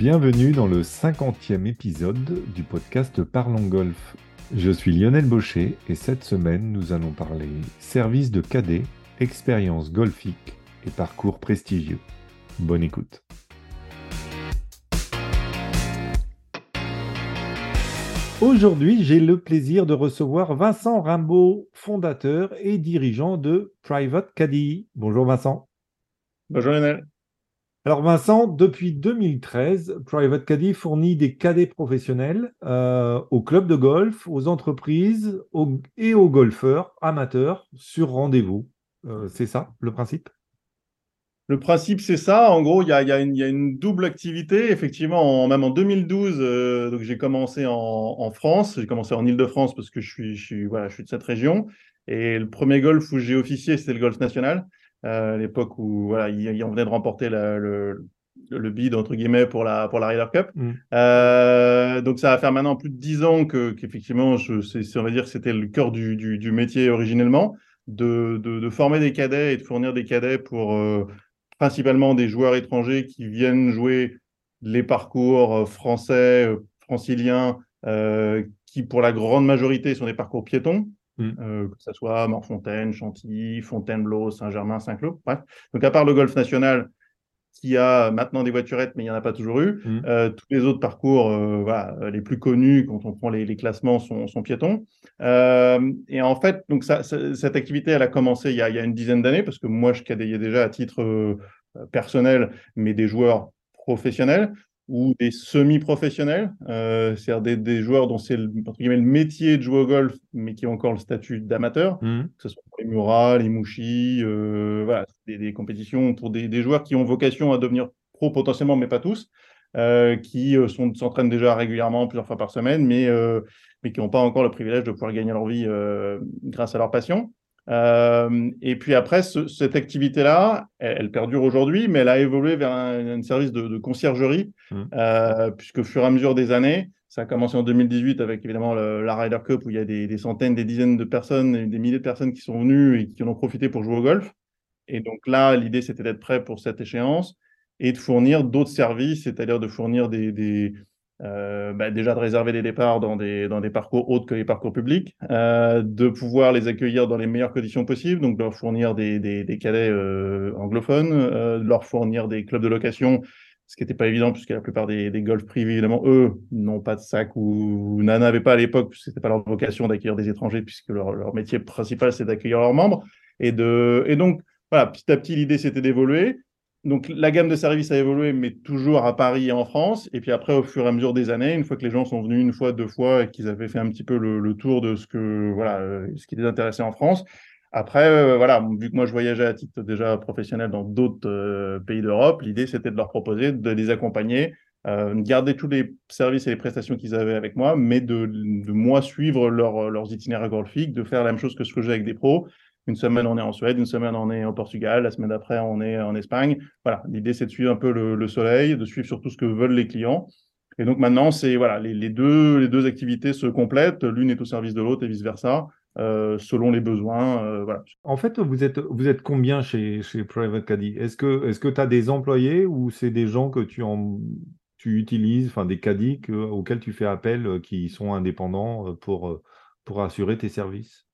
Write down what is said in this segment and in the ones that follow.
Bienvenue dans le 50e épisode du podcast Parlons Golf. Je suis Lionel Baucher et cette semaine nous allons parler service de cadet, expérience golfique et parcours prestigieux. Bonne écoute. Aujourd'hui, j'ai le plaisir de recevoir Vincent Rimbaud, fondateur et dirigeant de Private Caddy. Bonjour Vincent. Bonjour Lionel. Alors Vincent, depuis 2013, Private Caddy fournit des cadets professionnels euh, aux clubs de golf, aux entreprises et aux golfeurs amateurs sur rendez-vous. Euh, c'est ça le principe? Le principe, c'est ça. En gros, il y a, une double activité. Effectivement, même en 2012, euh, donc j'ai commencé en, France. J'ai commencé en Ile-de-France parce que je suis, je, suis, voilà, je suis de cette région. Et le premier golf où j'ai officié, c'était le golf national. Euh, à l'époque où voilà, il, on venait de remporter le, le bid entre guillemets pour la pour la Ryder Cup. Mm. Euh, donc ça va faire maintenant plus de dix ans que qu'effectivement, je, on va dire que c'était le cœur du, du, métier originellement, de, de, former des cadets et de fournir des cadets pour principalement des joueurs étrangers qui viennent jouer les parcours euh, français, euh, franciliens, euh, qui pour la grande majorité sont des parcours piétons, mm. que ce soit Morfontaine, Chantilly, Fontainebleau, Saint-Germain, Saint-Cloud, bref. Donc à part le golf national, qui a maintenant des voiturettes, mais il n'y en a pas toujours eu. Mm. tous les autres parcours, voilà, les plus connus, quand on prend les, classements, sont, sont piétons. et en fait, donc ça, cette activité, elle a commencé il y a, il y a une dizaine d'années, parce que moi, je cadayais déjà à titre euh, personnels, mais des joueurs professionnels ou des semi-professionnels, euh, c'est-à-dire des, joueurs dont c'est le, le, métier de jouer au golf, mais qui ont encore le statut d'amateur, mmh. que ce soit pour les Murat, les Mouchi, euh, voilà, des, compétitions pour des, joueurs qui ont vocation à devenir pro potentiellement, mais pas tous, qui s'entraînent déjà régulièrement plusieurs fois par semaine, mais, mais qui n'ont pas encore le privilège de pouvoir gagner leur vie grâce à leur passion. Euh, et puis après, cette activité-là, elle, perdure aujourd'hui, mais elle a évolué vers un, service de, conciergerie, mmh. euh, puisque au fur et à mesure des années, ça a commencé en 2018 avec évidemment la Ryder Cup où il y a des, centaines, des dizaines de personnes, des milliers de personnes qui sont venues et qui en ont profité pour jouer au golf. Et donc là, l'idée, c'était d'être prêt pour cette échéance et de fournir d'autres services, c'est-à-dire de fournir des, euh, bah, déjà de réserver des départs dans des, dans des parcours autres que les parcours publics, euh, de pouvoir les accueillir dans les meilleures conditions possibles, donc leur fournir des, des, des cadets euh, anglophones, euh, leur fournir des clubs de location, ce qui n'était pas évident puisque la plupart des, des golfs privés, évidemment, eux, n'ont pas de sac ou n'en avaient pas à l'époque, puisque c'était pas leur vocation d'accueillir des étrangers, puisque leur, leur métier principal, c'est d'accueillir leurs membres. Et, de, et donc, voilà, petit à petit, l'idée, c'était d'évoluer donc la gamme de services a évolué, mais toujours à Paris et en France. Et puis après, au fur et à mesure des années, une fois que les gens sont venus une fois, deux fois, et qu'ils avaient fait un petit peu le, tour de ce que voilà, euh, ce qui les intéressait en France. Après, euh, voilà, vu que moi je voyageais à titre déjà professionnel dans d'autres euh, pays d'Europe, l'idée c'était de leur proposer de les accompagner, de garder tous les services et les prestations qu'ils avaient avec moi, mais de, de moi suivre leurs itinéraires golfiques, de faire la même chose que ce que j'ai avec des pros, une semaine, on est en Suède, une semaine, on est au Portugal, la semaine d'après, on est en Espagne. Voilà, l'idée, c'est de suivre un peu le, soleil, de suivre surtout ce que veulent les clients. Et donc maintenant, c'est voilà, les, deux, les deux activités se complètent, l'une est au service de l'autre et vice versa. Euh, selon les besoins. Euh, voilà. En fait, vous êtes, vous êtes combien chez, chez Private Caddy? Est-ce que tu as des employés ou c'est des gens que tu, en, tu utilises, enfin des caddies auxquels tu fais appel euh, qui sont indépendants pour, pour assurer tes services?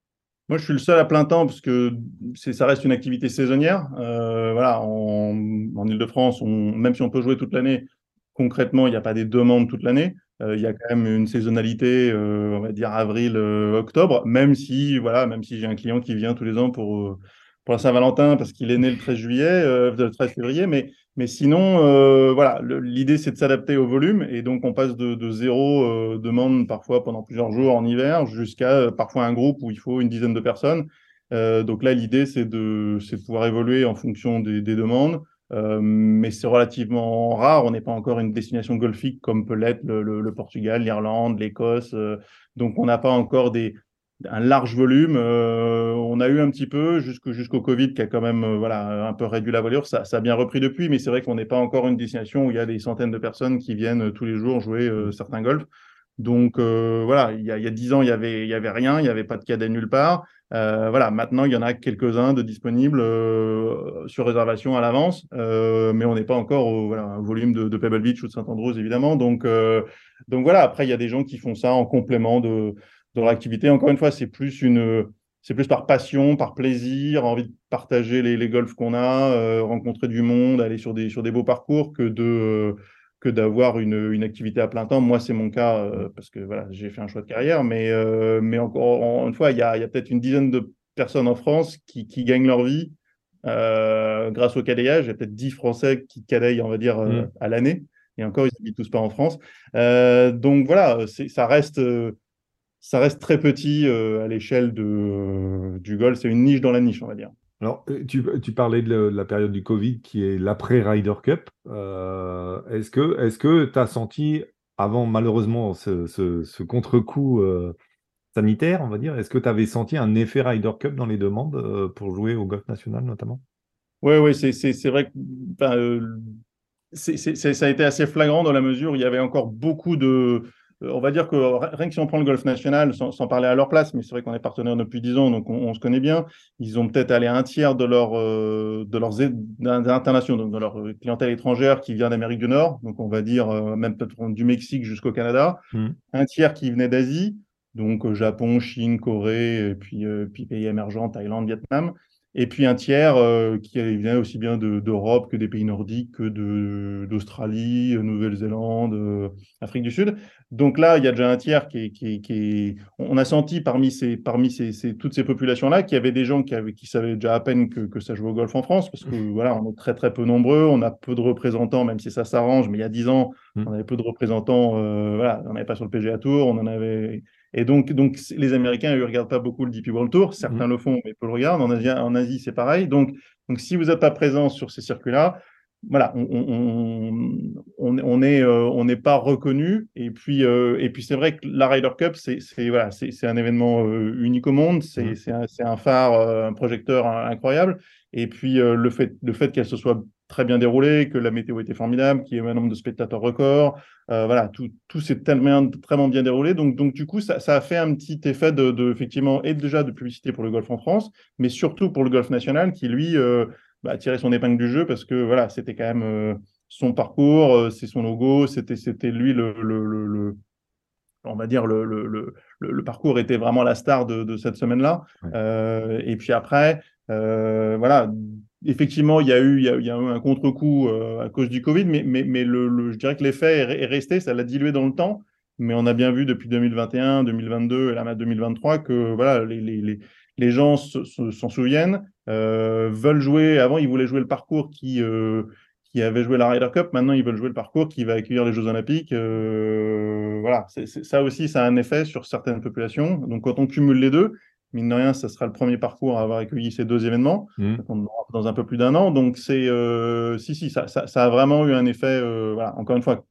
Moi, je suis le seul à plein temps parce que ça reste une activité saisonnière. Euh, voilà, en, en Ile-de-France, même si on peut jouer toute l'année, concrètement, il n'y a pas des demandes toute l'année. Euh, il y a quand même une saisonnalité, euh, on va dire avril-octobre, même si, voilà, même si j'ai un client qui vient tous les ans pour pour la Saint-Valentin parce qu'il est né le 13 juillet, euh, le 13 février, mais, mais sinon, euh, voilà, l'idée c'est de s'adapter au volume et donc on passe de, de zéro euh, demande parfois pendant plusieurs jours en hiver jusqu'à euh, parfois un groupe où il faut une dizaine de personnes. Euh, donc là, l'idée c'est de, de pouvoir évoluer en fonction des, des demandes. mais c'est relativement rare. On n'est pas encore une destination golfique comme peut l'être le, le, le, Portugal, l'Irlande, l'Écosse. donc on n'a pas encore des, un large volume. Euh, on a eu un petit peu jusqu'au Covid qui a quand même euh, voilà un peu réduit la voilure. Ça, ça a bien repris depuis, mais c'est vrai qu'on n'est pas encore une destination où il y a des centaines de personnes qui viennent euh, tous les jours jouer certains golfs. Donc voilà, il y a dix ans, il y avait, il y avait rien, il n'y avait pas de cadet nulle part. voilà, maintenant, il y en a quelques-uns de disponibles sur réservation à l'avance, mais on n'est pas encore au, voilà, volume de, de, Pebble Beach ou de Saint-Andrews, évidemment. Donc, donc voilà, après, il y a des gens qui font ça en complément de, de leur activité. Encore une fois, c'est plus une c'est plus par passion, par plaisir, envie de partager les, les golfs qu'on a, euh, rencontrer du monde, aller sur des, sur des beaux parcours que de euh, que d'avoir une, une, activité à plein temps. Moi, c'est mon cas euh, parce que voilà, j'ai fait un choix de carrière, mais, mais encore une fois, il y a, y a peut-être une dizaine de personnes en France qui, qui gagnent leur vie grâce au cadayage. Il y a peut-être 10 Français qui cadayent, on va dire, mmh. à l'année. Et encore, ils n'habitent tous pas en France. donc voilà, ça reste ça reste très petit euh, à l'échelle de, du golf. C'est une niche dans la niche, on va dire. Alors, euh, tu, tu parlais de, la période du Covid qui est l'après Ryder Cup. Euh, est-ce que tu as senti, avant malheureusement ce, ce, contre-coup sanitaire, on va dire, est-ce que tu avais senti un effet Ryder Cup dans les demandes pour jouer au golf national notamment? Oui, oui, c'est vrai que ça a été assez flagrant dans la mesure où il y avait encore beaucoup de euh, on va dire que rien que si on prend le golf national, sans, parler à leur place, mais c'est vrai qu'on est partenaire depuis 10 ans, donc on, se connaît bien, ils ont peut-être allé un tiers de, leur, euh, de leurs internationaux, donc de leur clientèle étrangère qui vient d'Amérique du Nord, donc on va dire euh, même peut-être du Mexique jusqu'au Canada, mmh. un tiers qui venait d'Asie, donc Japon, Chine, Corée, et puis, puis pays émergents, Thaïlande, Vietnam, et puis un tiers euh, qui vient aussi bien d'Europe que des pays nordiques, que d'Australie, Nouvelle-Zélande, euh, Afrique du Sud. Donc là, il y a déjà un tiers qui est... Qui, qui On a senti parmi, ces, parmi ces, toutes ces populations-là qu'il y avait des gens qui, avaient, qui savaient déjà à peine que, que, ça jouait au golf en France, parce que mmh. voilà, on est très très peu nombreux, on a peu de représentants, même si ça s'arrange, mais il y a dix ans, mmh. on avait peu de représentants, euh, voilà, on n'avait pas sur le PGA Tour, on en avait et donc, donc les Américains, ils ne regardent pas beaucoup le DP World Tour. Certains mmh. le font, mais peu le regardent. En Asie, en Asie c'est pareil. Donc, donc, si vous n'êtes pas présent sur ces circuits-là, voilà, on n'est euh, pas reconnu. Et puis, euh, et puis c'est vrai que la Ryder Cup, c'est voilà, un événement euh, unique au monde. C'est mmh. un, un, phare, un projecteur incroyable. Et puis le fait, le fait qu'elle se soit très bien déroulé, que la météo était formidable, qu'il y avait un nombre de spectateurs record. Euh, voilà, tout, tout s'est tellement, tellement bien déroulé. Donc, donc du coup, ça, ça, a fait un petit effet de, de, effectivement, et déjà de publicité pour le golf en France, mais surtout pour le golf national qui, lui, euh, bah, a tiré son épingle du jeu parce que voilà, c'était quand même euh, son parcours, c'est son logo, c'était, c'était lui le, le, le, on va dire le, le, le, parcours était vraiment la star de, de cette semaine-là. et puis après, voilà, effectivement, il y a eu, un contre-coup euh, à cause du Covid, mais, le, je dirais que l'effet est, resté, ça l'a dilué dans le temps. Mais on a bien vu depuis 2021, 2022 et là 2023 que voilà, les, gens s'en souviennent, euh, veulent jouer. Avant, ils voulaient jouer le parcours euh, qui avait joué la Ryder Cup. Maintenant, ils veulent jouer le parcours qui va accueillir les Jeux Olympiques. voilà, ça aussi, ça a un effet sur certaines populations. Donc, quand on cumule les deux, mine de rien, ça sera le premier parcours à avoir accueilli ces deux événements mmh. dans un peu plus d'un an. Donc, c'est euh, si, si, ça, ça, a vraiment eu un effet, euh, voilà, encore une fois,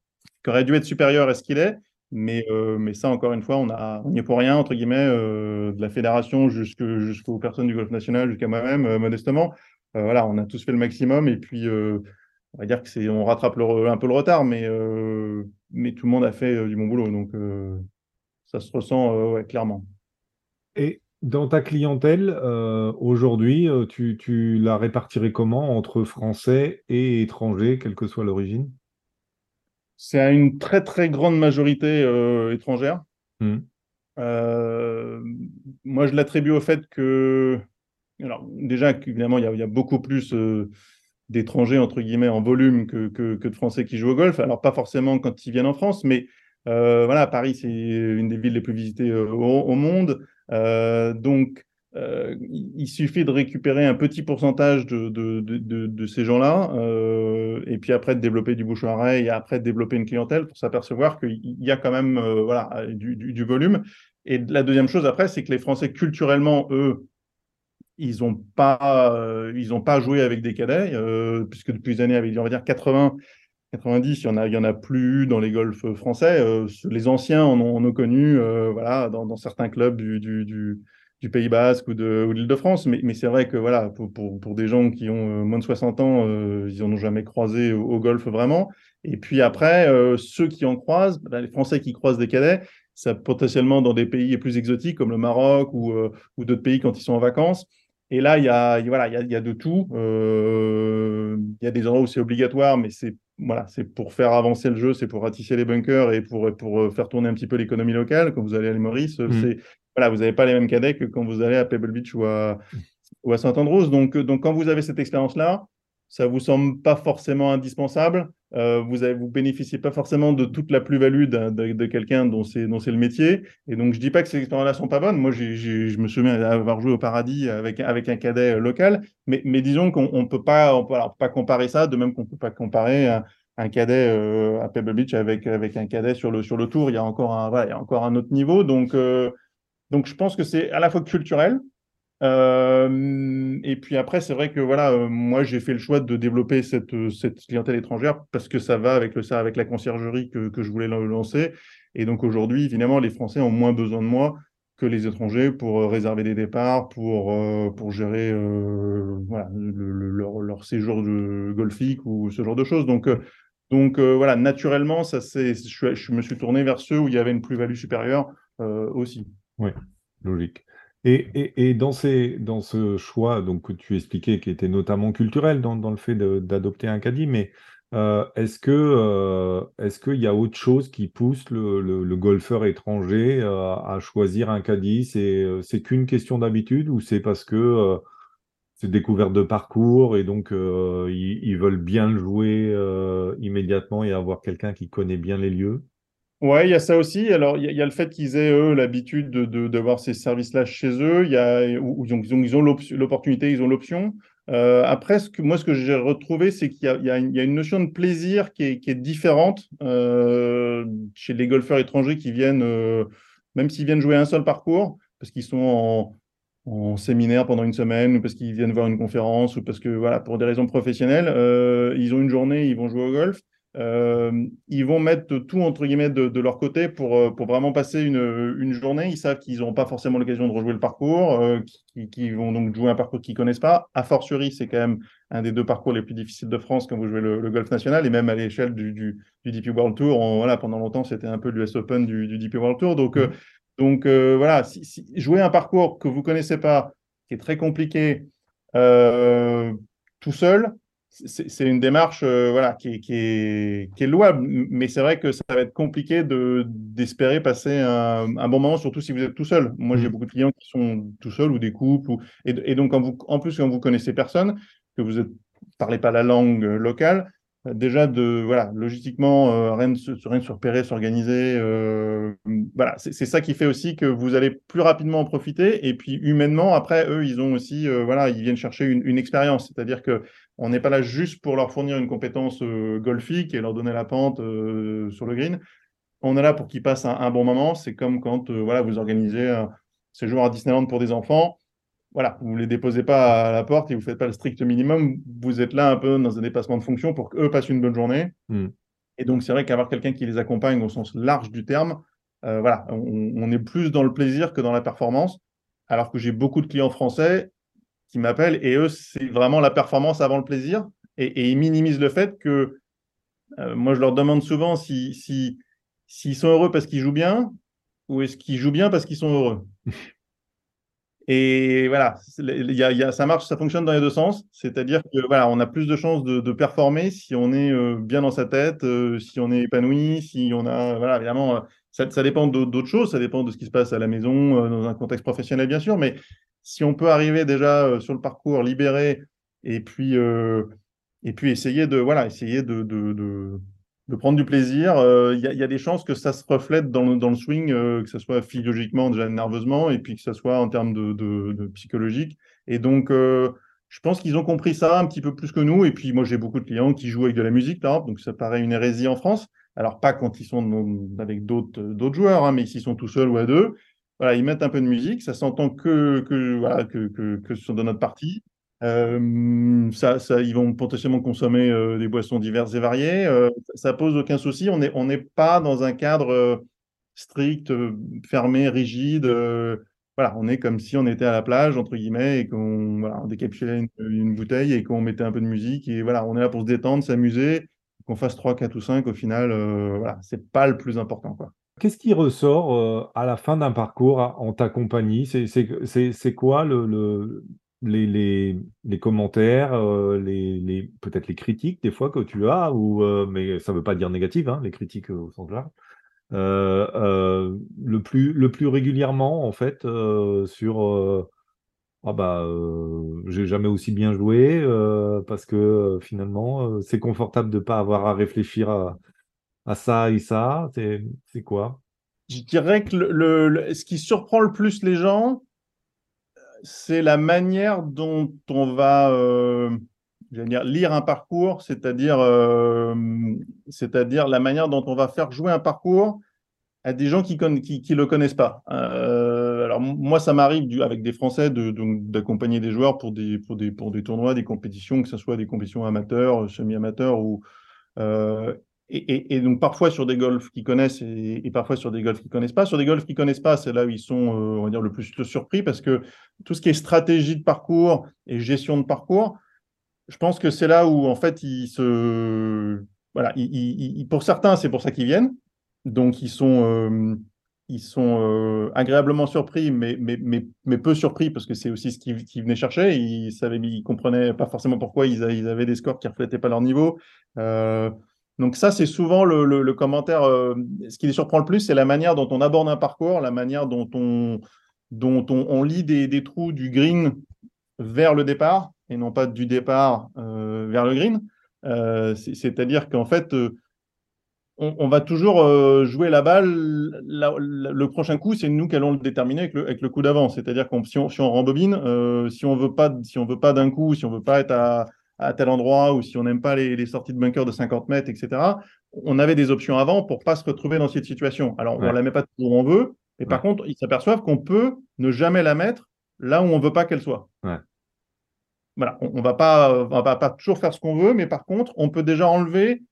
qui aurait dû être supérieur à ce qu'il est. Mais, euh, mais ça, encore une fois, on n'y est pour rien, entre guillemets, de la fédération jusqu'aux personnes du golf national, jusqu'à moi-même, modestement. voilà, on a tous fait le maximum. Et puis, on va dire que c'est, on rattrape un peu le retard, mais, mais tout le monde a fait du bon boulot. Donc, ça se ressent clairement. Et dans ta clientèle, euh, aujourd'hui, euh, tu, tu, la répartirais comment entre français et étrangers, quelle que soit l'origine? C'est à une très très grande majorité euh, étrangère. Mmh. moi, je l'attribue au fait que, alors déjà, évidemment, il y, a beaucoup plus d'étrangers, entre guillemets, en volume que, que, de Français qui jouent au golf. Alors, pas forcément quand ils viennent en France, mais voilà, Paris, c'est une des villes les plus visitées au, monde. Euh, donc, euh, il suffit de récupérer un petit pourcentage de, ces gens-là, euh, et puis après de développer du bouche à oreille, et après de développer une clientèle pour s'apercevoir qu'il y a quand même voilà, du, volume. Et la deuxième chose après, c'est que les Français, culturellement, eux, ils n'ont pas, ils pas joué avec des cadets, puisque depuis des années, on va dire 80, 90, il y en a, y a plus dans les golfs français. Euh, les anciens en ont, en connu, euh, voilà, dans, certains clubs du, Pays Basque ou de, l'Île-de-France. Mais, mais c'est vrai que voilà, pour, des gens qui ont euh, moins de 60 ans, ils n'en ont jamais croisé au, golf vraiment. Et puis après, ceux qui en croisent, bah, les Français qui croisent des cadets, ça potentiellement dans des pays plus exotiques comme le Maroc ou d'autres pays quand ils sont en vacances. Et là, il y a, voilà, il y a, il y a de tout. il y a des endroits où c'est obligatoire, mais c'est voilà, c'est pour faire avancer le jeu, c'est pour ratisser les bunkers et pour, pour faire tourner un petit peu l'économie locale. Quand vous allez à l'île Maurice, mmh. c'est voilà, vous n'avez pas les mêmes cadets que quand vous allez à Pebble Beach ou à, ou à Saint-Andrews. Donc, donc, quand vous avez cette expérience-là, ça vous semble pas forcément indispensable? Euh, vous ne vous bénéficiez pas forcément de toute la plus-value de, quelqu'un dont c'est le métier. Et donc je dis pas que ces expériences-là sont pas bonnes. Moi, je me souviens avoir joué au paradis avec un cadet euh, local, mais disons qu'on on peut pas comparer ça, de même qu'on peut pas comparer un, cadet euh, à Pebble Beach avec un cadet sur le tour. Il y a encore un autre niveau. Donc je pense que c'est à la fois culturel, euh, et puis après, c'est vrai que voilà, euh, moi j'ai fait le choix de développer cette, euh, clientèle étrangère parce que ça va avec, le, avec la conciergerie que, je voulais lancer. Et donc aujourd'hui, évidemment, les Français ont moins besoin de moi que les étrangers pour réserver des départs, pour, pour gérer leur, séjour de golfique ou ce genre de choses. Donc, donc voilà, naturellement, ça, je, je me suis tourné vers ceux où il y avait une plus-value supérieure aussi. Oui, logique. Et, dans, ces, dans ce choix que tu expliquais, qui était notamment culturel dans, le fait d'adopter un caddie, mais euh, est-ce que euh, est-ce qu'il y a autre chose qui pousse le, golfeur étranger euh, à choisir un caddie? C'est qu'une question d'habitude ou c'est parce que c'est découverte de parcours et donc ils, veulent bien le jouer immédiatement et avoir quelqu'un qui connaît bien les lieux? Ouais, il y a ça aussi. Alors, il y, a le fait qu'ils aient, eux, l'habitude d'avoir de, ces services-là chez eux. Y a, ils ont, l'opportunité, ils ont l'option. Euh, après, ce que, moi, ce que j'ai retrouvé, c'est qu'il y, a une notion de plaisir qui est, différente euh, chez les golfeurs étrangers qui viennent, euh, même s'ils viennent jouer un seul parcours, parce qu'ils sont en, en, séminaire pendant une semaine, ou parce qu'ils viennent voir une conférence, ou parce que, voilà, pour des raisons professionnelles, ils ont une journée, ils vont jouer au golf. Euh, ils vont mettre tout entre guillemets de, leur côté pour, euh, pour vraiment passer une, une journée. Ils savent qu'ils n'auront pas forcément l'occasion de rejouer le parcours, euh, qui, vont donc jouer un parcours qu'ils ne connaissent pas. A fortiori, c'est quand même un des deux parcours les plus difficiles de France quand vous jouez le, golf national et même à l'échelle du, du, du, DP World Tour. voilà, pendant longtemps, c'était un peu l'US Open du, du, DP World Tour. Donc, mmh. donc voilà, si, jouer un parcours que vous ne connaissez pas, qui est très compliqué, tout seul, c'est une démarche euh, voilà, qui est, qui, est, qui, est, louable, mais c'est vrai que ça va être compliqué d'espérer passer un, un, bon moment, surtout si vous êtes tout seul. Moi, j'ai mmh. beaucoup de clients qui sont tout seuls ou des couples. Ou, et, donc, vous, en plus, quand vous connaissez personne, que vous ne parlez pas la langue locale, déjà de voilà logistiquement euh, rien de rien de se repérer s'organiser euh, voilà c'est ça qui fait aussi que vous allez plus rapidement en profiter et puis humainement après eux ils ont aussi euh, voilà ils viennent chercher une, une expérience c'est-à-dire que on n'est pas là juste pour leur fournir une compétence golfique et leur donner la pente sur le green on est là pour qu'ils passent un, un, bon moment c'est comme quand voilà vous organisez un séjour à Disneyland pour des enfants voilà, vous ne les déposez pas à la porte et vous ne faites pas le strict minimum. Vous êtes là un peu dans un dépassement de fonction pour qu'eux passent une bonne journée. Hmm. Et donc, c'est vrai qu'avoir quelqu'un qui les accompagne au sens large du terme, euh, voilà, on, est plus dans le plaisir que dans la performance. Alors que j'ai beaucoup de clients français qui m'appellent et eux, c'est vraiment la performance avant le plaisir. Et, ils minimisent le fait que euh, moi, je leur demande souvent s'ils si, s'ils sont heureux parce qu'ils jouent bien ou est-ce qu'ils jouent bien parce qu'ils sont heureux. Et voilà, il y a, ça marche, ça fonctionne dans les deux sens. C'est-à-dire que voilà, on a plus de chances de, performer si on est euh, bien dans sa tête, euh, si on est épanoui, si on a voilà, évidemment, ça, ça dépend d'autres choses, ça dépend de ce qui se passe à la maison, dans un contexte professionnel bien sûr, mais si on peut arriver déjà sur le parcours libéré et puis et puis essayer de voilà, essayer de, de de prendre du plaisir. Euh, il y, a des chances que ça se reflète dans le, dans le swing, euh, que ce soit physiologiquement, déjà nerveusement, et puis que ce soit en termes de, de, psychologique. Et donc, euh, je pense qu'ils ont compris ça un petit peu plus que nous. Et puis, moi, j'ai beaucoup de clients qui jouent avec de la musique, par exemple, donc ça paraît une hérésie en France. Alors, pas quand ils sont avec d'autres joueurs, hein, mais s'ils sont tout seuls ou à deux. Ils mettent un peu de musique, ça s'entend que, que, voilà, sont de notre partie. Euh, ça, ils vont potentiellement consommer euh, des boissons diverses et variées. Euh, ça pose aucun souci. On n'est pas dans un cadre strict, fermé, rigide. voilà, on est comme si on était à la plage, entre guillemets, et qu'on voilà, décapsulait une, bouteille et qu'on mettait un peu de musique. Et voilà, on est là pour se détendre, s'amuser. Qu'on fasse 3, 4 ou 5, au final, voilà, c'est pas le plus important. Quoi. Qu'est-ce qui ressort euh, à la fin d'un parcours en ta compagnie? C'est quoi le, le- les, commentaires, euh, peut-être les critiques des fois que tu as, ou, euh, mais ça ne veut pas dire négative, hein, les critiques au sens large. Le plus, régulièrement, en fait, sur ah bah, j'ai jamais aussi bien joué parce que finalement, c'est confortable de ne pas avoir à réfléchir à, à ça et ça. C'est quoi? Je dirais que le, ce qui surprend le plus les gens, c'est la manière dont on va euh, lire un parcours, c'est-à-dire euh, c'est-à-dire la manière dont on va faire jouer un parcours à des gens qui ne le connaissent pas. Euh, alors moi, ça m'arrive avec des Français d'accompagner des joueurs pour des, pour, des, tournois, des compétitions, que ce soit des compétitions amateurs, semi-amateurs ou et, donc parfois sur des golfs qu'ils connaissent et, parfois sur des golfs qu'ils connaissent pas. Sur des golfs qu'ils connaissent pas, c'est là où ils sont, euh, on va dire, le plus surpris parce que tout ce qui est stratégie de parcours et gestion de parcours, je pense que c'est là où en fait ils se, voilà, ils- pour certains c'est pour ça qu'ils viennent, donc ils sont, euh, ils sont euh, agréablement surpris, mais, mais, mais, peu surpris parce que c'est aussi ce qu'ils venaient chercher. Ils savaient, ils comprenaient pas forcément pourquoi ils, avaient des scores qui reflétaient pas leur niveau. Donc ça, c'est souvent le, commentaire. euh, ce qui les surprend le plus, c'est la manière dont on aborde un parcours, la manière dont on, dont on, lit des, trous du green vers le départ et non pas du départ euh, vers le green. Euh, c'est- C'est-à-dire qu'en fait, on, va toujours jouer la balle. le prochain coup, c'est nous qui allons le déterminer avec le, coup d'avant. C'est-à-dire qu'on si on, rembobine, si on veut pas, si on veut pas d'un coup, si on veut pas être à, à tel endroit ou si on n'aime pas les, les sorties de bunker de 50 mètres, etc. On avait des options avant pour pas se retrouver dans cette situation. Alors, Ouais. on la met pas toujours où on veut, mais par contre, ils s'aperçoivent qu'on peut ne jamais la mettre là où on veut pas qu'elle soit. Ouais. Voilà, on, on va pas, on va pas toujours faire ce qu'on veut, mais par contre, on peut déjà enlever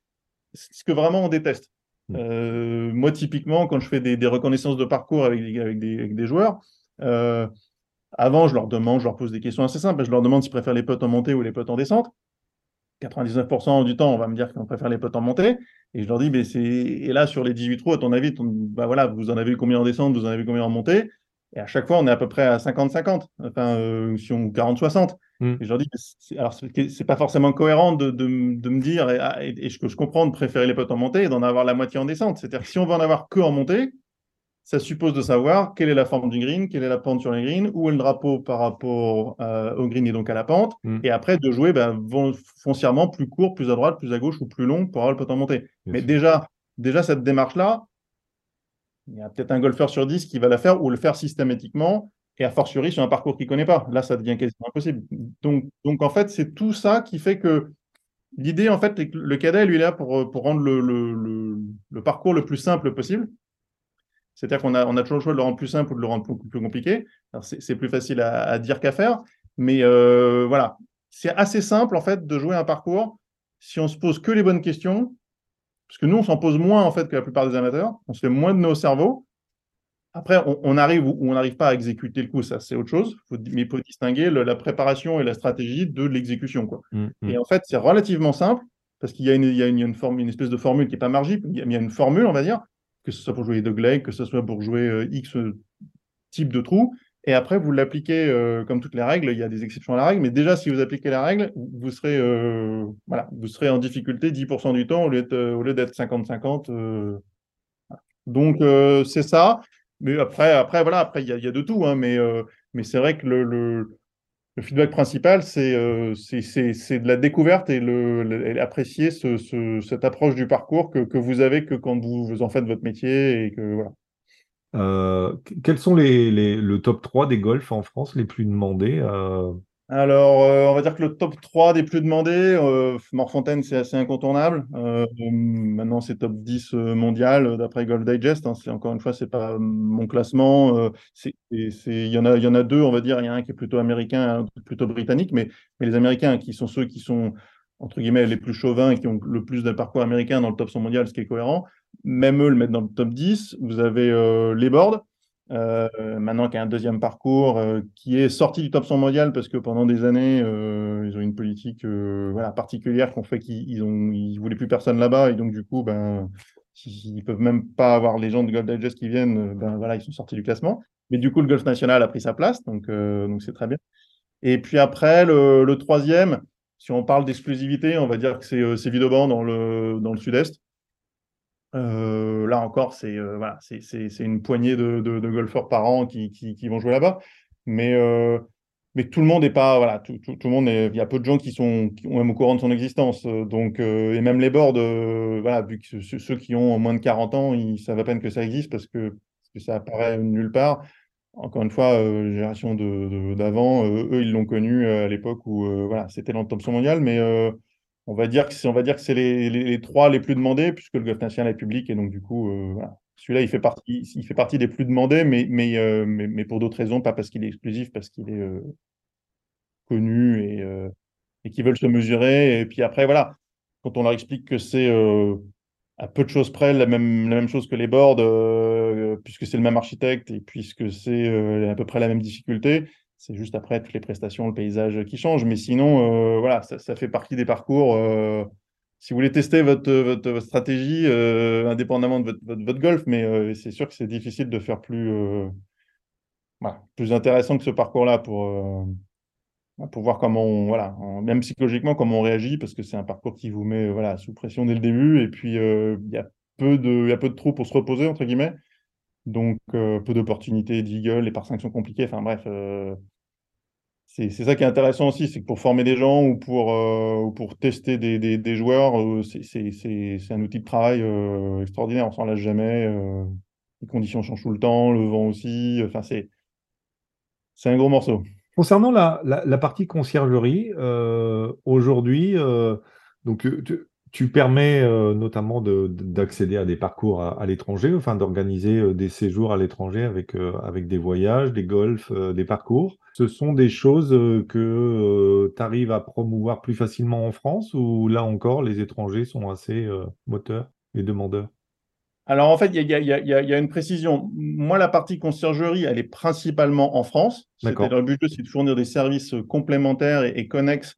ce que vraiment on déteste. Mm. Euh, moi, typiquement, quand je fais des, des reconnaissances de parcours avec des, avec des, avec des joueurs, euh, avant, je leur demande, je leur pose des questions assez simples. Je leur demande s'ils préfèrent les potes en montée ou les potes en descente. 99% du temps, on va me dire qu'on préfère les potes en montée. Et je leur dis, mais c'est... et là, sur les 18 trous, à ton avis, ton- bah voilà, vous en avez eu combien en descente, vous en avez eu combien en montée? Et à chaque fois, on est à peu près à 50-50, enfin, euh, si on 40-60. Mm. Et je leur dis, c'est- alors, c'est c'est pas forcément cohérent de, de, m- de me dire, et, et- et je, je comprends de préférer les potes en montée et d'en avoir la moitié en descente. C'est-à-dire que si on veut en avoir que en montée, ça suppose de savoir quelle est la forme du green, quelle est la pente sur les greens, où est le drapeau par rapport euh, au green et donc à la pente, Mm. et après de jouer ben, foncièrement plus court, plus à droite, plus à gauche ou plus long pour avoir le pot en montée. Bien Mais déjà, déjà cette démarche-là, il y a peut-être un golfeur sur 10 qui va la faire ou le faire systématiquement, et a fortiori sur un parcours qu'il ne connaît pas. Là, ça devient quasiment impossible. Donc, donc en fait, c'est tout ça qui fait que l'idée, en fait, est que le cadet, lui, est là pour, pour rendre le, le- le- le parcours le plus simple possible. C'est-à-dire qu'on a, on a toujours le choix de le rendre plus simple ou de le rendre plus, plus compliqué. Alors, c'est plus facile à, à dire qu'à faire. Mais euh, voilà, c'est assez simple, en fait, de jouer un parcours si on se pose que les bonnes questions. Parce que nous, on s'en pose moins, en fait, que la plupart des amateurs. On se fait moins de nos cerveaux. Après, on, on arrive ou on n'arrive pas à exécuter le coup, ça, c'est autre chose. Faut, mais il faut distinguer le- la préparation et la stratégie de l'exécution, quoi. Mm, mm. Et en fait, c'est relativement simple parce qu'il y a une, il y a une, forme, espèce de formule qui n'est pas y a- il y a une formule, on va dire, que ce soit pour jouer de leg, que ce soit pour jouer euh, X type de trou. Et après, vous l'appliquez euh, comme toutes les règles. Il y a des exceptions à la règle, mais déjà, si vous appliquez la règle, vous serez, euh, voilà, vous serez en difficulté 10% du temps au lieu d'être, euh, au lieu d'être 50-50. euh. Donc, euh, c'est ça. Mais après, après, voilà, après, il y y a de tout. hein, mais euh, mais c'est vrai que le, le, le feedback principal, c'est euh, c'est- de la découverte et, le, apprécier ce, ce- cette approche du parcours que, que vous avez que quand vous en faites votre métier et que voilà. Euh, qu- quels sont les, les- le top 3 des golfs en France les plus demandés euh, Alors, euh, on va dire que le top 3 des plus demandés, euh, Morfontaine, c'est assez incontournable. Euh, maintenant, c'est top 10 euh, mondial d'après Golf Digest. hein. Encore une fois, c'est pas mon classement. il y en a, en deux, on va dire. Il y a un qui est plutôt américain, un plutôt britannique. Mais, les Américains, qui sont ceux qui sont, entre guillemets, les plus chauvins et qui ont le plus de parcours américain dans le top 100 mondial, ce qui est cohérent, même eux le mettent dans le top 10. Vous avez les boards. Euh, maintenant qu'il y a un deuxième parcours euh, qui est sorti du top 100 mondial parce que pendant des années, euh, ils ont une politique euh, voilà, particulière qu'on fait qu'ils ils ont, ils voulaient plus personne là-bas et donc du coup, ben, Ils ne peuvent même pas avoir les gens de Golf Digest qui viennent, ben voilà, ils sont sortis du classement. Mais du coup, le golf national a pris sa place, donc donc c'est très bien. Et puis après, le, troisième, si on parle d'exclusivité, on va dire que c'est Vidoban dans le, dans le sud-est. Euh, là encore, c'est euh, une poignée de, de, golfeurs par an qui, qui, vont jouer là-bas. Mais, mais tout le monde n'est pas. Voilà, tout, tout, tout, le monde est, il y a peu de gens qui sont qui ont même au courant de son existence. Donc, et même les boards, voilà, vu que ceux, qui ont moins de 40 ans, ils savent à peine que ça existe parce que, que ça apparaît nulle part. Encore une fois, euh, génération d'avant, euh, eux, ils l'ont connu euh, à l'époque où voilà, c'était dans le top 100 mondial, mais on va dire que c'est, on va dire que c'est les, les, trois les plus demandés, puisque le golf national est public, et donc du coup, voilà. celui-là, il fait partie, il fait partie des plus demandés, mais, mais, mais, mais pour d'autres raisons, pas parce qu'il est exclusif, parce qu'il est connu et, et qu'ils veulent se mesurer. Et puis après, voilà, quand on leur explique que c'est à peu de choses près la même, la même chose que les boards, euh, puisque c'est le même architecte et puisque c'est euh, à peu près la même difficulté. C'est juste après toutes les prestations, le paysage qui change. Mais sinon, euh, voilà, ça, fait partie des parcours. si vous voulez tester votre, votre, stratégie, indépendamment de votre, votre, golf, mais c'est sûr que c'est difficile de faire plus, plus intéressant que ce parcours-là pour pour voir comment on, voilà, même psychologiquement, comment on réagit, parce que c'est un parcours qui vous met voilà, sous pression dès le début, et puis euh, il y a peu de, y a peu de trous pour se reposer, entre guillemets, donc euh, peu d'opportunités d'eagle, les par 5 sont compliqués, enfin bref, euh, c'est ça qui est intéressant aussi, c'est que pour former des gens ou pour, ou pour tester des, des, joueurs, c'est un outil de travail extraordinaire, on s'en lâche jamais, les conditions changent tout le temps, le vent aussi, enfin c'est un gros morceau. Concernant la, la, partie conciergerie, euh, aujourd'hui, euh, donc tu, permets euh, notamment d'accéder à des parcours à, l'étranger, enfin d'organiser des séjours à l'étranger avec, avec des voyages, des golfs, des parcours. Ce sont des choses que tu arrives à promouvoir plus facilement en France ou là encore, les étrangers sont assez moteurs et demandeurs? Alors en fait, il y, a, une précision. Moi, la partie conciergerie, elle est principalement en France. Le but, c'est de fournir des services complémentaires et, connexes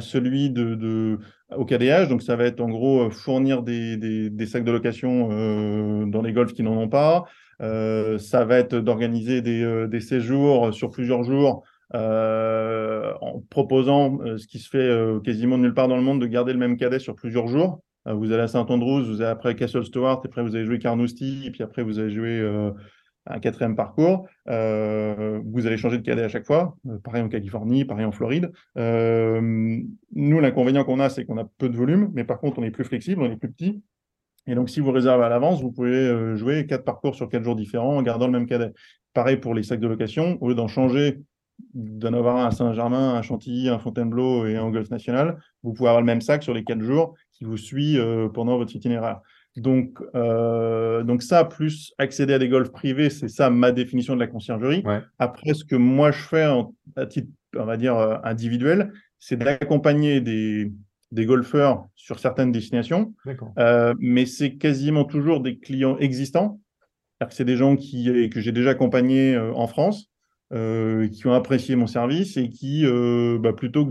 celui de, au KDH. Donc ça va être en gros euh, fournir des, sacs de location euh, dans les golfs qui n'en ont pas. Euh, ça va être d'organiser des, séjours sur plusieurs jours en proposant ce qui se fait quasiment nulle part dans le monde de garder le même cadet sur plusieurs jours. Vous allez à Saint-Andrews, vous allez après Castle Stewart, et après vous allez jouer Carnoustie, et puis après vous allez jouer un quatrième parcours. Euh, vous allez changer de cadet à chaque fois. pareil en Californie, pareil en Floride. nous, l'inconvénient qu'on a, c'est qu'on a peu de volume, mais par contre, on est plus flexible, on est plus petit. Et donc, si vous réservez à l'avance, vous pouvez jouer quatre parcours sur quatre jours différents en gardant le même cadet. Pareil pour les sacs de location. Au lieu d'en changer d'en avoir un à Saint-Germain, un Chantilly, un Fontainebleau et un Golf National, vous pouvez avoir le même sac sur les quatre jours qui vous suit euh, pendant votre itinéraire. Donc, euh, donc ça, plus accéder à des golfs privés, c'est ça ma définition de la conciergerie. Après, ce que moi je fais à titre, on va dire, euh, individuel, c'est d'accompagner des, des golfeurs sur certaines destinations. mais c'est quasiment toujours des clients existants. C'est des gens qui, que j'ai déjà accompagnés en France euh, qui ont apprécié mon service et qui, euh, bah, plutôt que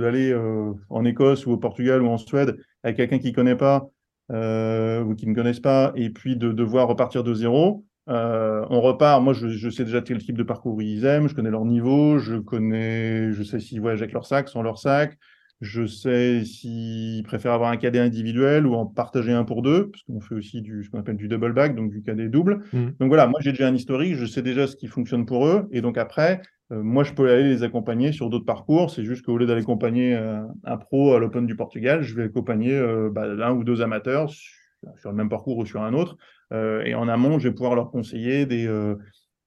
d'aller euh, en Écosse ou au Portugal ou en Suède avec quelqu'un qui ne connaît pas ou qui ne connaissent pas, et puis de devoir repartir de zéro, on repart. Moi, je, je, sais déjà quel type de parcours ils aiment, je connais leur niveau, je connais, je sais s'ils voyagent avec leur sac, sans leur sac, je sais s'ils préfèrent avoir un cadet individuel ou en partager un pour deux, parce qu'on fait aussi du, ce qu'on appelle du double back, donc du cadet double. Mmh. Donc voilà, moi j'ai déjà un historique, je sais déjà ce qui fonctionne pour eux. Et donc après, euh, moi je peux aller les accompagner sur d'autres parcours. C'est juste qu'au lieu d'aller accompagner euh, un pro à l'Open du Portugal, je vais accompagner euh, bah, un ou deux amateurs sur, le même parcours ou sur un autre. et en amont, je vais pouvoir leur conseiller des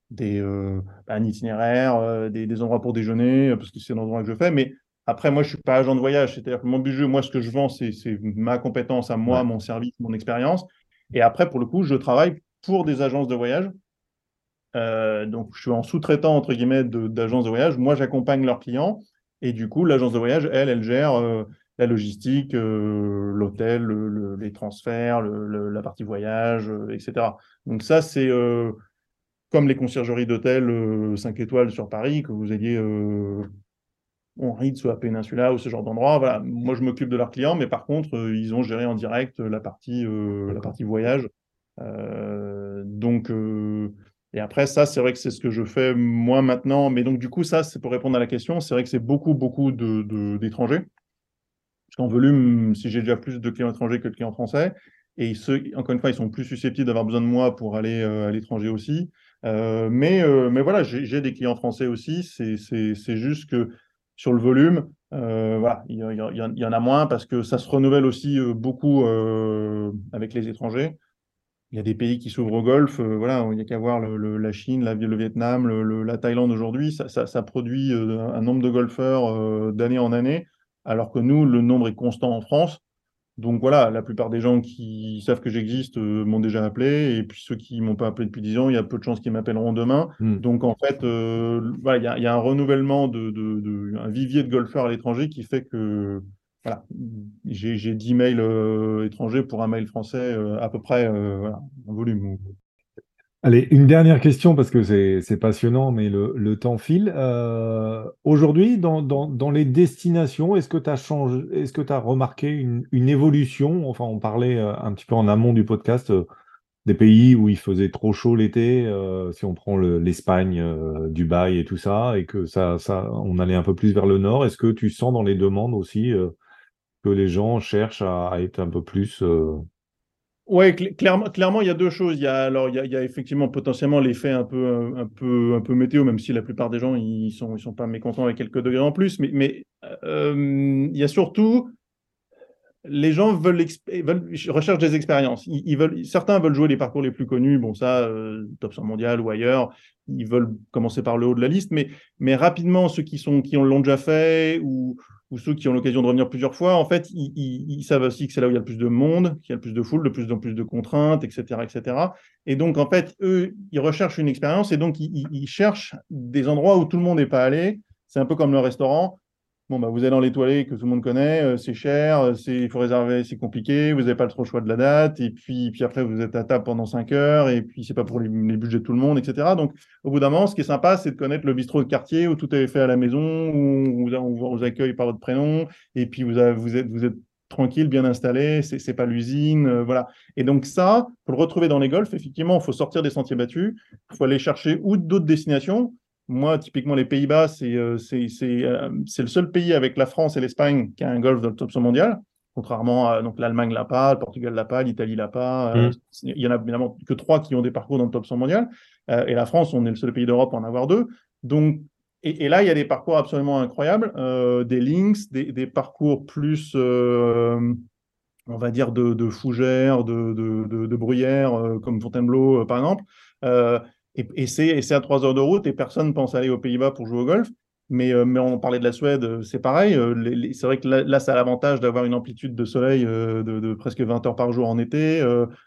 des, bah, un itinéraire, des, des, endroits pour déjeuner, parce que c'est l'endroit que je fais. Mais après, moi, je ne suis pas agent de voyage. C'est-à-dire que mon budget, moi, ce que je vends, c'est ma compétence à moi, mon service, mon expérience. Et après, pour le coup, je travaille pour des agences de voyage. Euh, donc, je suis en sous-traitant, entre guillemets, d'agences de, voyage. Moi, j'accompagne leurs clients. Et du coup, l'agence de voyage, elle, elle gère euh, la logistique, euh, l'hôtel, les transferts, la partie voyage, etc. Donc, ça, c'est comme les conciergeries d'hôtel 5 étoiles sur Paris, que vous ayez on ride sur la péninsula ou ce genre d'endroit. Voilà, moi je m'occupe de leurs clients, mais par contre, ils ont géré en direct la partie, la partie voyage. donc, et après, ça, c'est vrai que c'est ce que je fais moi maintenant. Mais donc, du coup, ça, c'est pour répondre à la question. C'est vrai que c'est beaucoup, beaucoup d'étrangers. De, Parce qu'en volume, si j'ai déjà plus de clients étrangers que de clients français, et ceux, encore une fois, ils sont plus susceptibles d'avoir besoin de moi pour aller euh, à l'étranger aussi. Euh, mais, euh, mais voilà, j'ai des clients français aussi. C'est juste que sur le volume, voilà, il y, en a moins parce que ça se renouvelle aussi beaucoup avec les étrangers il y a des pays qui s'ouvrent au Golfe. Euh, voilà, il n'y a qu'à voir la Chine, le Vietnam, la Thaïlande aujourd'hui. Ça, produit euh, un nombre de golfeurs euh, d'année en année, alors que nous, le nombre est constant en France. Donc voilà, la plupart des gens qui savent que j'existe m'ont déjà appelé, et puis ceux qui m'ont pas appelé depuis 10 ans, il y a peu de chances qu'ils m'appelleront demain. Hmm. Donc en fait, il y, a un renouvellement de, de, un vivier de golfeurs à l'étranger qui fait que voilà, j'ai 10 mails euh, étrangers pour un mail français euh, à peu près euh, en volume. Allez, une dernière question parce que c'est passionnant, mais le, temps file. Aujourd'hui, dans, les destinations, est-ce que tu as changé, est-ce que tu as remarqué une, évolution? Enfin, on parlait un petit peu en amont du podcast des pays où il faisait trop chaud l'été, si on prend l'Espagne, Dubaï et tout ça, et que ça, ça, on allait un peu plus vers le nord. Est-ce que tu sens dans les demandes aussi que les gens cherchent à, être un peu plus. Oui, clairement, clairement, il y a deux choses. Il y a, alors, il y a, effectivement potentiellement l'effet un peu, un, peu, un peu météo, même si la plupart des gens ils sont, ils sont pas mécontents avec quelques degrés en plus. Mais, mais euh, il y a surtout les gens veulent, veulent recherchent des expériences. Ils, veulent, certains veulent jouer les parcours les plus connus. Bon, ça, euh, top 100 mondial ou ailleurs, ils veulent commencer par le haut de la liste. Mais, mais rapidement, ceux qui sont, qui l'ont déjà fait ou ou ceux qui ont l'occasion de revenir plusieurs fois, en fait, ils, savent aussi que c'est là où il y a le plus de monde, qu'il y a le plus de foule, de plus en plus de contraintes, etc., etc. Et donc, en fait, eux, ils recherchent une expérience et donc ils, cherchent des endroits où tout le monde n'est pas allé. C'est un peu comme le restaurant. Bon, bah, vous allez dans l'étoilé que tout le monde connaît, euh, c'est cher, euh, il faut réserver, c'est compliqué, vous n'avez pas trop le choix de la date, et puis, puis après, vous êtes à table pendant 5 heures, et puis c'est pas pour les, budgets de tout le monde, etc. Donc, au bout d'un moment, ce qui est sympa, c'est de connaître le bistrot de quartier où tout est fait à la maison, où on vous, accueille par votre prénom, et puis vous, vous, êtes, vous êtes tranquille, bien installé, c'est pas l'usine, euh, voilà. Et donc ça, pour le retrouver dans les golfs, effectivement, il faut sortir des sentiers battus, il faut aller chercher ou d'autres destinations. Moi, typiquement, les Pays-Bas, euh, euh, c'est le seul pays avec la France et l'Espagne qui a un golf dans le top 100 mondial. Contrairement à donc l'Allemagne l'a pas, le Portugal l'a pas, l'Italie l'a pas. Euh, mm. il y en a évidemment que trois qui ont des parcours dans le top 100 mondial. et la France, on est le seul pays d'Europe à en avoir deux. Donc, et, là, il y a des parcours absolument incroyables, des links, des, parcours plus, on va dire, de, de fougères, de, de, de bruyères, comme Fontainebleau, par exemple. Et, c'est à trois heures de route et personne pense aller aux Pays-Bas pour jouer au golf. Mais, euh, mais on parlait de la Suède, euh, c'est pareil. Euh, c'est vrai que là, ça a l'avantage d'avoir une amplitude de soleil de, presque 20 heures par jour en été,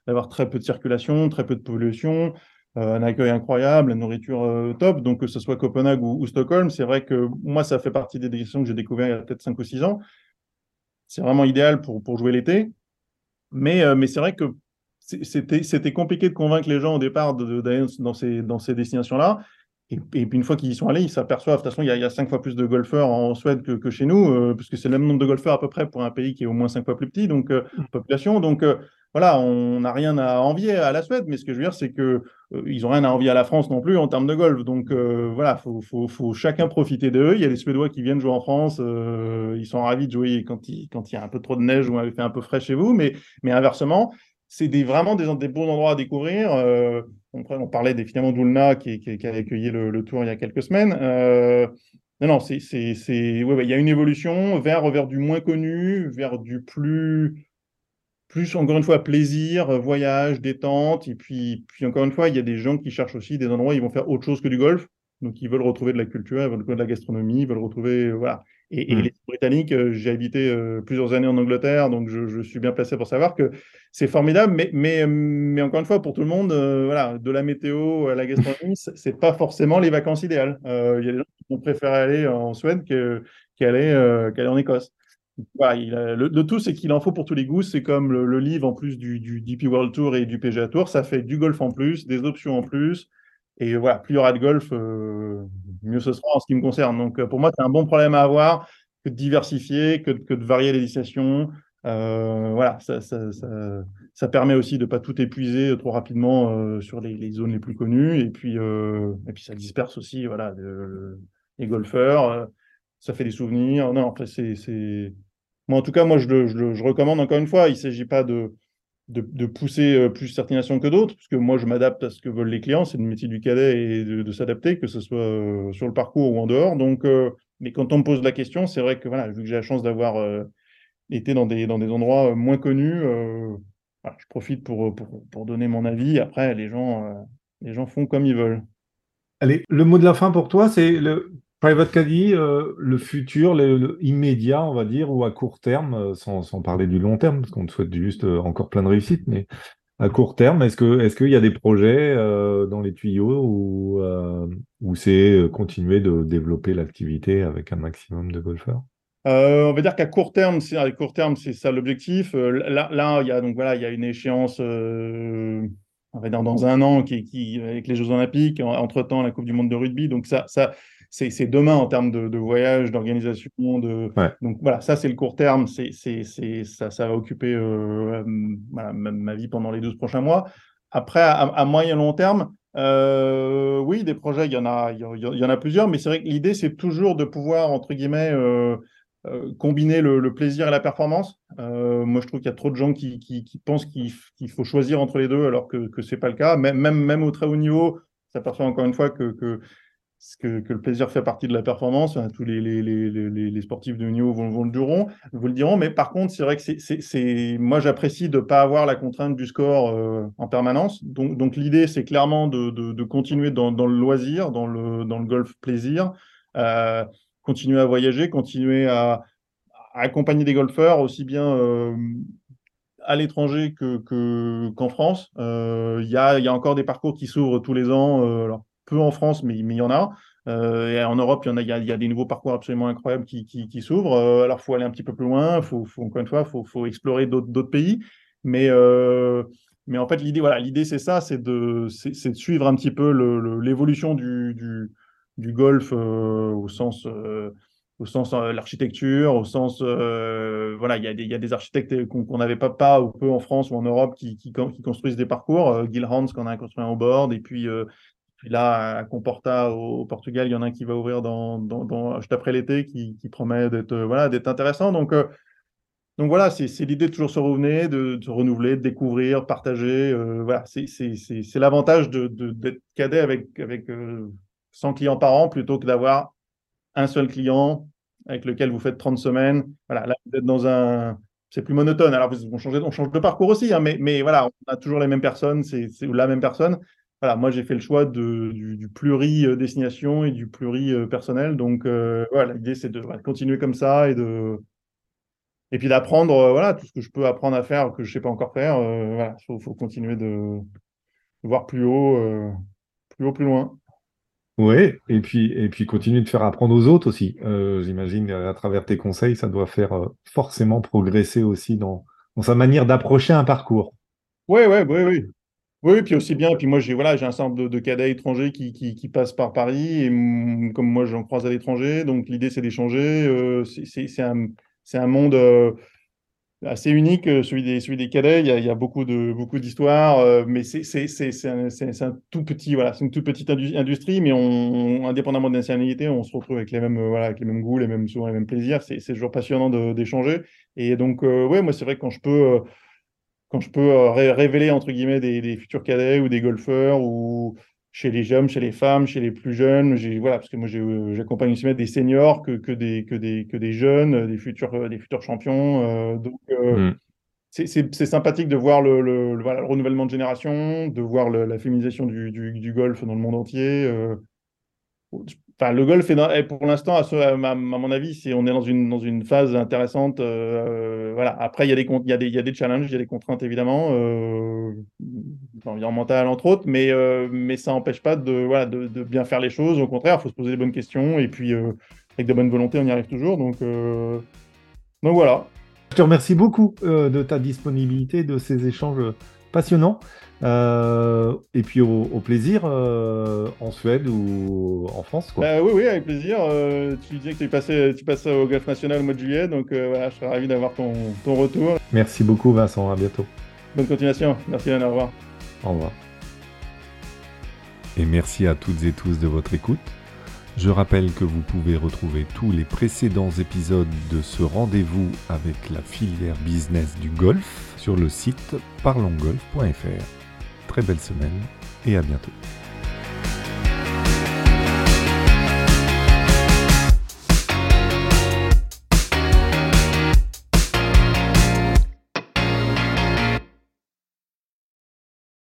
d'avoir très peu de circulation, très peu de pollution, un accueil incroyable, la nourriture top. Donc, que ce soit Copenhague ou, Stockholm, c'est vrai que moi, ça fait partie des destinations que j'ai découvert il y a peut-être 5 ou 6 ans. C'est vraiment idéal pour, pour jouer l'été. Mais, mais c'est vrai que c'était compliqué de convaincre les gens au départ d'aller dans ces, dans ces destinations-là. Et, puis une fois qu'ils y sont allés, ils s'aperçoivent, de toute façon, il y, a, cinq fois plus de golfeurs en Suède que, chez nous, euh, puisque c'est le même nombre de golfeurs à peu près pour un pays qui est au moins cinq fois plus petit, donc euh, mm. population. Donc euh, voilà, on n'a rien à envier à la Suède, mais ce que je veux dire, c'est que ils n'ont rien à envier à la France non plus en termes de golf. Donc voilà, faut, faut, faut, chacun profiter d'eux. Il y a des Suédois qui viennent jouer en France, ils sont ravis de jouer quand il, quand il y a un peu trop de neige ou il fait un peu frais chez vous, mais, mais inversement, c'est des, vraiment des, des, bons endroits à découvrir. Euh, on, parlait des, finalement d'Ulna qui, a accueilli le, tour il y a quelques semaines. Euh, non, non, c'est, c'est, ouais, il y a une évolution vers, vers du moins connu, vers du plus, plus encore une fois plaisir, voyage, détente. Et puis, puis encore une fois, il y a des gens qui cherchent aussi des endroits ils vont faire autre chose que du golf. Donc, ils veulent retrouver de la culture, ils veulent retrouver de la gastronomie, ils veulent retrouver, voilà. Et, mmh. les Britanniques, euh, j'ai habité euh, plusieurs années en Angleterre, donc je, suis bien placé pour savoir que c'est formidable. Mais, mais, mais, encore une fois, pour tout le monde, euh, voilà, de la météo à la gastronomie, c'est pas forcément les vacances idéales. Il y a des gens qui préférer aller en Suède qu'aller en Écosse. Voilà, le, tout, c'est qu'il en faut pour tous les goûts. C'est comme le, livre en plus du, du, DP World Tour et du PGA Tour. Ça fait du golf en plus, des options en plus. Et voilà, plus il y aura de golf, mieux ce sera en ce qui me concerne. Donc pour moi, c'est un bon problème à avoir que de diversifier, que, de varier les destinations. voilà, ça, permet aussi de ne pas tout épuiser trop rapidement sur les, zones les plus connues. Et puis, et puis ça disperse aussi voilà, les golfeurs. ça fait des souvenirs. Non, après, c'est. Moi, en tout cas, moi, je, je, je recommande encore une fois, il ne s'agit pas de, de, pousser euh, plus certaines nations que d'autres, parce que moi, je m'adapte à ce que veulent les clients. C'est le métier du cadet et de, s'adapter, que ce soit euh, sur le parcours ou en dehors. Donc, euh, mais quand on me pose la question, c'est vrai que voilà, vu que j'ai la chance d'avoir été dans des, dans des endroits moins connus, je profite pour, pour, pour, donner mon avis. Après, les gens, les gens font comme ils veulent. Allez, le mot de la fin pour toi, c'est le Private Caddy, euh, le futur, le, immédiat, on va dire, ou à court terme, euh, sans, parler du long terme, parce qu'on te souhaite juste euh, encore plein de réussite, mais à court terme, est-ce est-ce qu'il y a des projets dans les tuyaux ou, ou c'est continuer de développer l'activité avec un maximum de golfeurs? On va dire qu'à court terme, c'est à court terme, c'est ça l'objectif. là, il y a donc voilà, il y a une échéance on va dire dans un an qui avec les Jeux Olympiques, entre temps la Coupe du Monde de rugby. Donc ça, ça, c'est demain en termes de, voyage, d'organisation. De... Donc voilà, ça c'est le court terme, c'est ça, ça va occuper euh, ma, vie pendant les 12 prochains mois. Après, à, moyen long terme, euh, oui, des projets, il y en a, il y, en a plusieurs, mais c'est vrai que l'idée c'est toujours de pouvoir entre guillemets euh, combiner le, plaisir et la performance. moi, je trouve qu'il y a trop de gens qui, qui, pensent qu'il faut choisir entre les deux, alors que ce n'est pas le cas. Même, même, même au très haut niveau, ça s'aperçoit encore une fois que, que que, le plaisir fait partie de la performance. Hein, tous les, sportifs de niveau vont, le diront, vous le diront. Mais par contre, c'est vrai que c'est, moi, j'apprécie de ne pas avoir la contrainte du score euh, en permanence. Donc, l'idée, c'est clairement de, continuer dans, le loisir, dans le, golf plaisir, euh, continuer à voyager, continuer à, accompagner des golfeurs aussi bien euh, à l'étranger que, que, qu'en France. Il y, a, encore des parcours qui s'ouvrent tous les ans. Peu en France, mais, il y en a. Euh, en Europe, il y, en a, il, y a, des nouveaux parcours absolument incroyables qui, s'ouvrent. Euh, alors, il faut aller un petit peu plus loin, faut, encore une fois, il faut, explorer d'autres pays. Mais, euh, mais en fait, l'idée, voilà, l'idée c'est ça, c'est de, suivre un petit peu l'évolution du, du, golf au sens au sens l'architecture, au sens voilà, il y, a des, architectes qu'on n'avait pas, pas ou peu en France ou en Europe qui, construisent des parcours. Gil Hans qu'on a construit un au board, et puis puis là, à Comporta au, Portugal, il y en a un qui va ouvrir juste après l'été qui, promet d'être euh, d'être intéressant. Donc, euh, voilà, c'est l'idée de toujours se revenir, de, se renouveler, de découvrir, partager. Euh, c'est l'avantage d'être de, cadet avec, avec 100 clients par an plutôt que d'avoir un seul client avec lequel vous faites 30 semaines. Là, vous êtes dans un. C'est plus monotone. Alors, on change, on de parcours aussi, hein, mais, mais voilà, on a toujours les mêmes personnes, c'est la même personne voilà, moi j'ai fait le choix de, du, pluri euh, destination et du pluri euh, personnel. Donc euh, voilà, l'idée c'est de continuer comme ça et de et puis d'apprendre voilà tout ce que je peux apprendre à faire que je sais pas encore faire. voilà, faut, faut continuer de, voir plus haut, plus haut, plus loin. Oui, et puis et puis continuer de faire apprendre aux autres aussi. J'imagine à travers tes conseils, ça doit faire forcément progresser aussi dans, dans sa manière d'approcher un parcours. Oui, oui, oui, oui. Oui, puis aussi bien. Puis moi, j'ai voilà, j'ai un certain de, cadets étrangers qui, qui, passent par Paris et comme moi, j'en croise à l'étranger. Donc l'idée, c'est d'échanger. Euh, c'est un, un, monde euh, assez unique, euh, celui des, celui des cadets. Il y a, beaucoup de beaucoup d'histoires, mais c'est un, un, tout petit voilà, c'est une toute petite industrie, mais indépendamment de nationalité, on se retrouve avec les mêmes voilà, avec les mêmes goûts, les mêmes souvent les mêmes plaisirs. C'est toujours passionnant d'échanger. Et donc ouais, moi, c'est vrai que quand je peux quand je peux euh, révéler entre guillemets des, futurs cadets ou des golfeurs ou chez les jeunes, chez les femmes, chez les plus jeunes, voilà, parce que moi euh, j'accompagne aussi des seniors que, que, des, que, des, que des jeunes, des futurs, euh, des futurs champions. donc mm. c'est sympathique de voir le, le, renouvellement de génération, de voir la féminisation du, du, golf dans le monde entier le golf est, pour l'instant, à, mon avis, on est dans une, dans une phase intéressante. Euh, voilà. Après, il y, a des, challenges, il y a des contraintes évidemment, euh, environnementales entre autres, mais, euh, ça n'empêche pas de, bien faire les choses. Au contraire, il faut se poser les bonnes questions et puis euh, avec de bonnes volontés, on y arrive toujours. Donc, donc voilà. Je te remercie beaucoup de ta disponibilité, de ces échanges passionnant. Euh, et puis au, plaisir euh, en Suède ou en France. Quoi. Bah oui, oui, avec plaisir. Euh, tu disais que tu, passais, tu passes au Golf National au mois de juillet, donc voilà, je serais ravi d'avoir ton, ton, retour. Merci beaucoup Vincent, à bientôt. Bonne continuation. Merci Anne, au revoir. Au revoir. Et merci à toutes et tous de votre écoute. Je rappelle que vous pouvez retrouver tous les précédents épisodes de ce rendez-vous avec la filière business du golf sur le site parlongolf.fr. Très belle semaine et à bientôt.